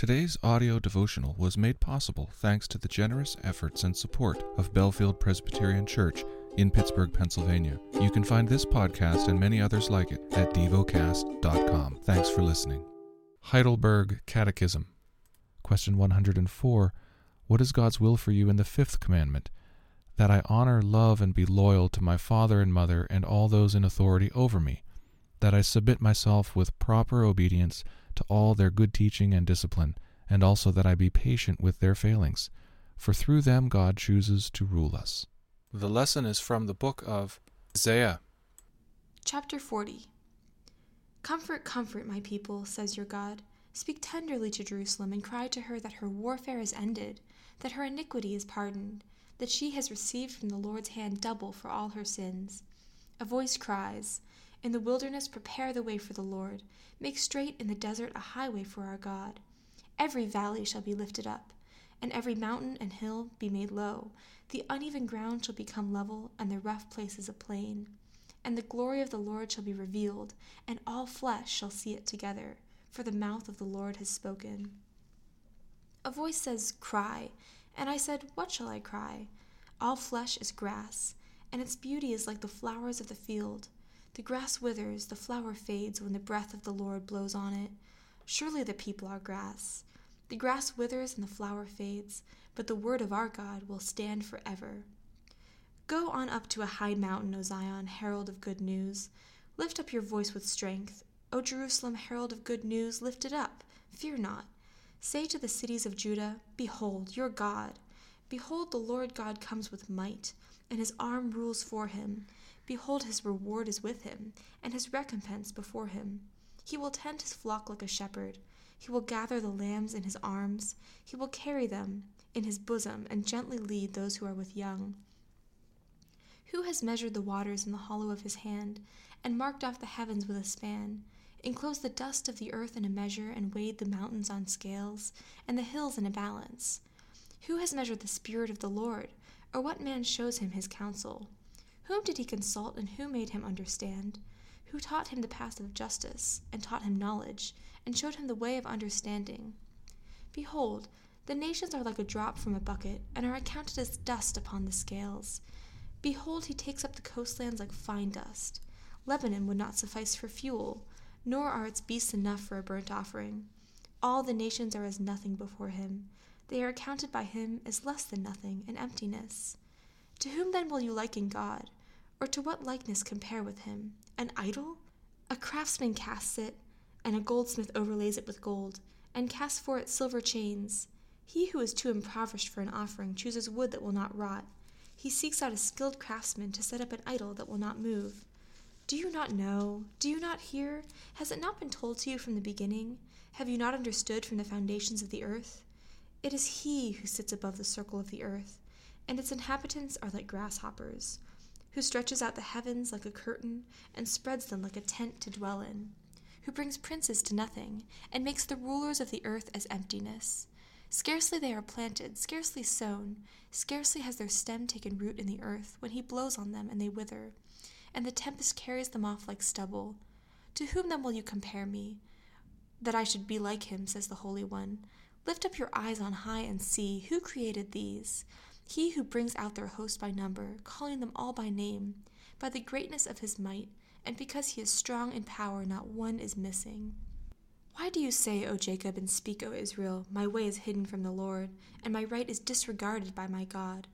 Today's audio devotional was made possible thanks to the generous efforts and support of Bellefield Presbyterian Church in Pittsburgh, Pennsylvania. You can find this podcast and many others like it at devocast.com. Thanks for listening. Heidelberg Catechism. Question 104 What is God's will for you in the fifth commandment? That I honor, love, and be loyal to my father and mother and all those in authority over me. That I submit myself with proper obedience to all their good teaching and discipline, and also that I be patient with their failings, for through them God chooses to rule us. The lesson is from the book of Isaiah. Chapter 40 Comfort, comfort, my people, says your God. Speak tenderly to Jerusalem and cry to her that her warfare is ended, that her iniquity is pardoned, that she has received from the Lord's hand double for all her sins. A voice cries, in the wilderness, prepare the way for the Lord. Make straight in the desert a highway for our God. Every valley shall be lifted up, and every mountain and hill be made low. The uneven ground shall become level, and the rough places a plain. And the glory of the Lord shall be revealed, and all flesh shall see it together, for the mouth of the Lord has spoken. A voice says, Cry. And I said, What shall I cry? All flesh is grass, and its beauty is like the flowers of the field. The grass withers, the flower fades when the breath of the Lord blows on it. Surely the people are grass. The grass withers and the flower fades, but the word of our God will stand forever. Go on up to a high mountain, O Zion, herald of good news. Lift up your voice with strength. O Jerusalem, herald of good news, lift it up. Fear not. Say to the cities of Judah, Behold, your God. Behold, the Lord God comes with might, and his arm rules for him. Behold, his reward is with him, and his recompense before him. He will tend his flock like a shepherd. He will gather the lambs in his arms. He will carry them in his bosom, and gently lead those who are with young. Who has measured the waters in the hollow of his hand, and marked off the heavens with a span, enclosed the dust of the earth in a measure, and weighed the mountains on scales, and the hills in a balance? Who has measured the Spirit of the Lord, or what man shows him his counsel? Whom did he consult, and who made him understand? Who taught him the path of justice, and taught him knowledge, and showed him the way of understanding? Behold, the nations are like a drop from a bucket, and are accounted as dust upon the scales. Behold, he takes up the coastlands like fine dust. Lebanon would not suffice for fuel, nor are its beasts enough for a burnt offering. All the nations are as nothing before him. They are accounted by him as less than nothing and emptiness. To whom then will you liken God? Or to what likeness compare with him? An idol? A craftsman casts it, and a goldsmith overlays it with gold, and casts for it silver chains. He who is too impoverished for an offering chooses wood that will not rot. He seeks out a skilled craftsman to set up an idol that will not move. Do you not know? Do you not hear? Has it not been told to you from the beginning? Have you not understood from the foundations of the earth? It is He who sits above the circle of the earth, and its inhabitants are like grasshoppers who stretches out the heavens like a curtain and spreads them like a tent to dwell in, who brings princes to nothing and makes the rulers of the earth as emptiness. Scarcely they are planted, scarcely sown, scarcely has their stem taken root in the earth, when he blows on them and they wither, and the tempest carries them off like stubble. To whom then will you compare me? That I should be like him, says the Holy One. Lift up your eyes on high and see who created these. He who brings out their host by number, calling them all by name, by the greatness of his might, and because he is strong in power, not one is missing. Why do you say, O Jacob, and speak, O Israel, My way is hidden from the Lord, and my right is disregarded by my God?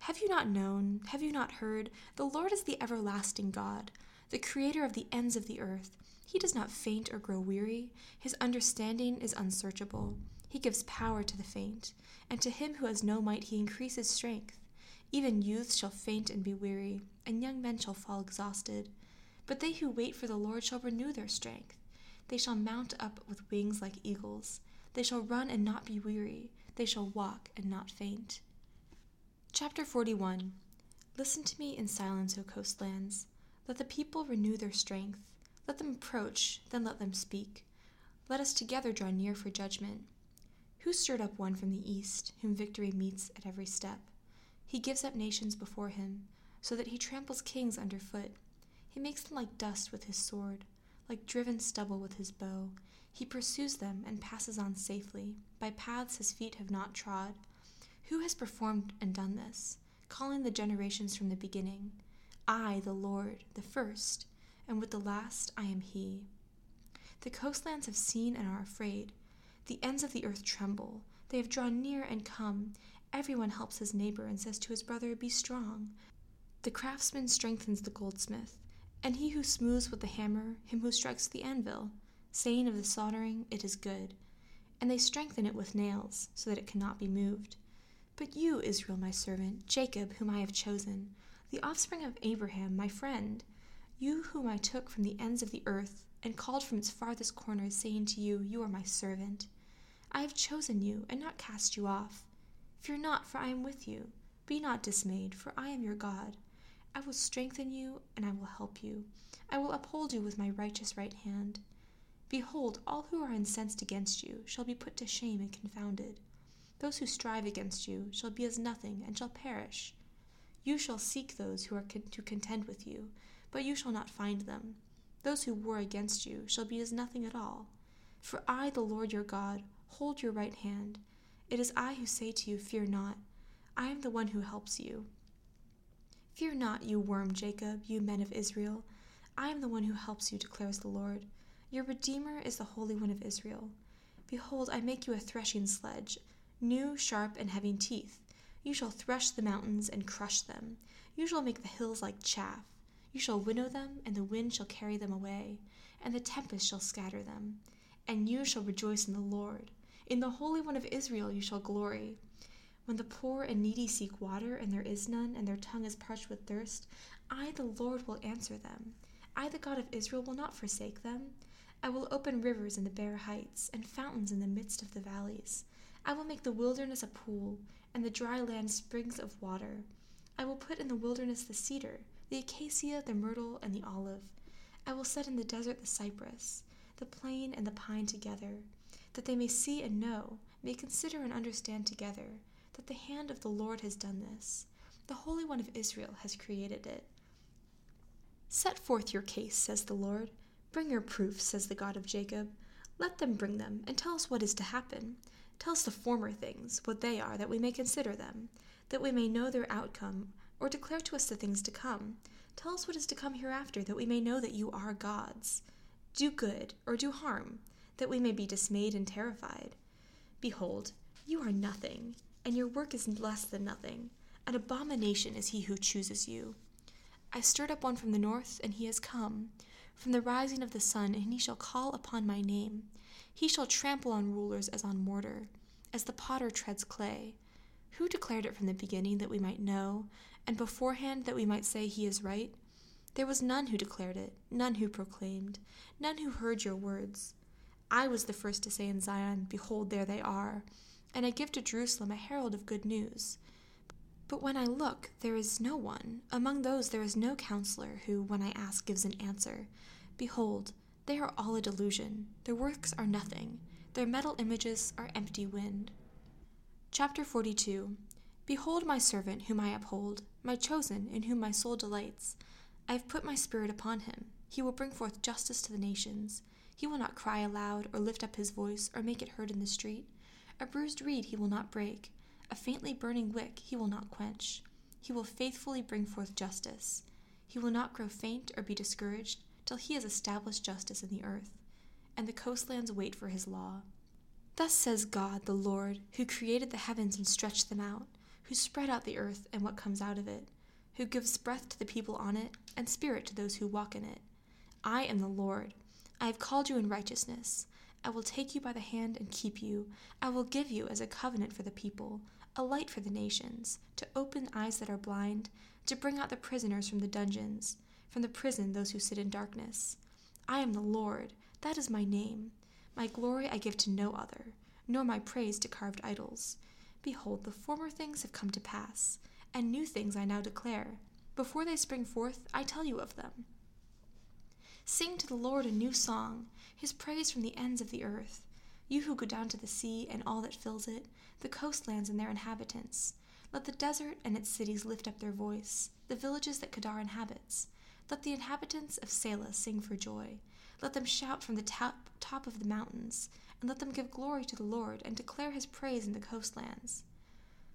Have you not known, have you not heard? The Lord is the everlasting God, the creator of the ends of the earth. He does not faint or grow weary, his understanding is unsearchable. He gives power to the faint, and to him who has no might he increases strength. Even youths shall faint and be weary, and young men shall fall exhausted. But they who wait for the Lord shall renew their strength. They shall mount up with wings like eagles. They shall run and not be weary. They shall walk and not faint. Chapter 41 Listen to me in silence, O coastlands. Let the people renew their strength. Let them approach, then let them speak. Let us together draw near for judgment. Who stirred up one from the east, whom victory meets at every step? He gives up nations before him, so that he tramples kings underfoot. He makes them like dust with his sword, like driven stubble with his bow. He pursues them and passes on safely, by paths his feet have not trod. Who has performed and done this, calling the generations from the beginning? I, the Lord, the first, and with the last I am He. The coastlands have seen and are afraid. The ends of the earth tremble. They have drawn near and come. Everyone helps his neighbor and says to his brother, Be strong. The craftsman strengthens the goldsmith, and he who smooths with the hammer, him who strikes the anvil, saying of the soldering, It is good. And they strengthen it with nails, so that it cannot be moved. But you, Israel, my servant, Jacob, whom I have chosen, the offspring of Abraham, my friend, you whom I took from the ends of the earth, and called from its farthest corners, saying to you, You are my servant. I have chosen you, and not cast you off. Fear not, for I am with you. Be not dismayed, for I am your God. I will strengthen you, and I will help you. I will uphold you with my righteous right hand. Behold, all who are incensed against you shall be put to shame and confounded. Those who strive against you shall be as nothing and shall perish. You shall seek those who are con- to contend with you, but you shall not find them. Those who war against you shall be as nothing at all. For I, the Lord your God, hold your right hand. It is I who say to you, Fear not. I am the one who helps you. Fear not, you worm Jacob, you men of Israel. I am the one who helps you, declares the Lord. Your Redeemer is the Holy One of Israel. Behold, I make you a threshing sledge, new, sharp, and having teeth. You shall thresh the mountains and crush them. You shall make the hills like chaff. You shall winnow them, and the wind shall carry them away, and the tempest shall scatter them. And you shall rejoice in the Lord. In the Holy One of Israel you shall glory. When the poor and needy seek water, and there is none, and their tongue is parched with thirst, I, the Lord, will answer them. I, the God of Israel, will not forsake them. I will open rivers in the bare heights, and fountains in the midst of the valleys. I will make the wilderness a pool, and the dry land springs of water. I will put in the wilderness the cedar, the acacia, the myrtle, and the olive. I will set in the desert the cypress, the plane, and the pine together, that they may see and know, may consider and understand together, that the hand of the Lord has done this. The Holy One of Israel has created it. Set forth your case, says the Lord. Bring your proofs, says the God of Jacob. Let them bring them, and tell us what is to happen. Tell us the former things, what they are, that we may consider them, that we may know their outcome, or declare to us the things to come. Tell us what is to come hereafter, that we may know that you are gods. Do good, or do harm, that we may be dismayed and terrified. Behold, you are nothing, and your work is less than nothing. An abomination is he who chooses you. I stirred up one from the north, and he has come from the rising of the sun, and he shall call upon my name. He shall trample on rulers as on mortar, as the potter treads clay. Who declared it from the beginning that we might know, and beforehand that we might say he is right? There was none who declared it, none who proclaimed, none who heard your words. I was the first to say in Zion, Behold, there they are, and I give to Jerusalem a herald of good news. But when I look, there is no one. Among those there is no counselor who, when I ask, gives an answer. Behold, they are all a delusion. Their works are nothing. Their metal images are empty wind. Chapter 42 Behold my servant, whom I uphold, my chosen, in whom my soul delights. I have put my spirit upon him. He will bring forth justice to the nations. He will not cry aloud, or lift up his voice, or make it heard in the street. A bruised reed he will not break, a faintly burning wick he will not quench. He will faithfully bring forth justice. He will not grow faint or be discouraged till he has established justice in the earth, and the coastlands wait for his law. Thus says God, the Lord, who created the heavens and stretched them out, who spread out the earth and what comes out of it, who gives breath to the people on it, and spirit to those who walk in it. I am the Lord. I have called you in righteousness. I will take you by the hand and keep you. I will give you as a covenant for the people, a light for the nations, to open eyes that are blind, to bring out the prisoners from the dungeons, from the prison those who sit in darkness. I am the Lord, that is my name. My glory I give to no other, nor my praise to carved idols. Behold, the former things have come to pass, and new things I now declare. Before they spring forth, I tell you of them. Sing to the Lord a new song, his praise from the ends of the earth. You who go down to the sea and all that fills it, the coastlands and their inhabitants. Let the desert and its cities lift up their voice, the villages that Kedar inhabits. Let the inhabitants of Sela sing for joy. Let them shout from the top, top of the mountains, and let them give glory to the Lord and declare his praise in the coastlands.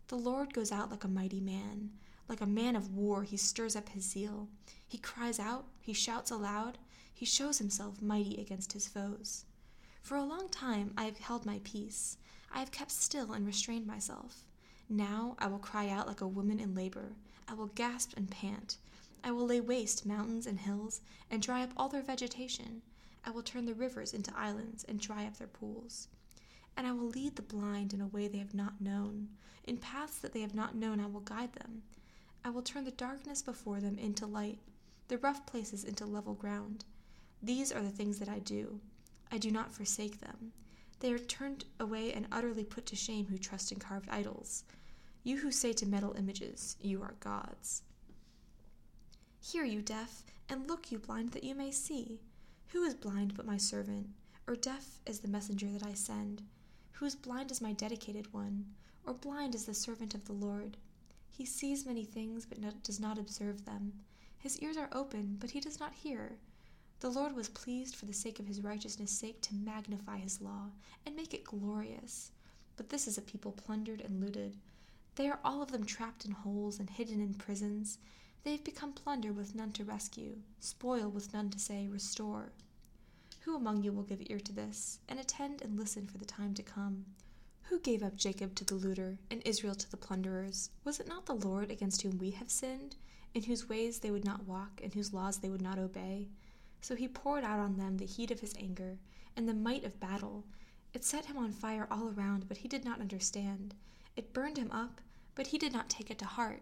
The Lord goes out like a mighty man. Like a man of war, he stirs up his zeal. He cries out, he shouts aloud, he shows himself mighty against his foes. For a long time I have held my peace. I have kept still and restrained myself. Now I will cry out like a woman in labor. I will gasp and pant. I will lay waste mountains and hills and dry up all their vegetation. I will turn the rivers into islands and dry up their pools. And I will lead the blind in a way they have not known. In paths that they have not known, I will guide them. I will turn the darkness before them into light, the rough places into level ground. These are the things that I do. I do not forsake them. They are turned away and utterly put to shame who trust in carved idols. You who say to metal images, You are gods. Hear, you deaf, and look, you blind, that you may see. Who is blind but my servant, or deaf as the messenger that I send? Who is blind as my dedicated one, or blind as the servant of the Lord? He sees many things, but does not observe them. His ears are open, but he does not hear. The Lord was pleased for the sake of his righteousness' sake to magnify his law and make it glorious. But this is a people plundered and looted. They are all of them trapped in holes and hidden in prisons. They have become plunder with none to rescue, spoil with none to say, Restore. Who among you will give ear to this, and attend and listen for the time to come? Who gave up Jacob to the looter, and Israel to the plunderers? Was it not the Lord against whom we have sinned, in whose ways they would not walk, and whose laws they would not obey? So he poured out on them the heat of his anger, and the might of battle. It set him on fire all around, but he did not understand. It burned him up, but he did not take it to heart.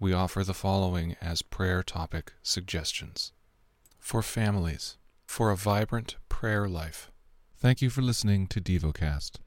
We offer the following as prayer topic suggestions for families, for a vibrant prayer life. Thank you for listening to DevoCast.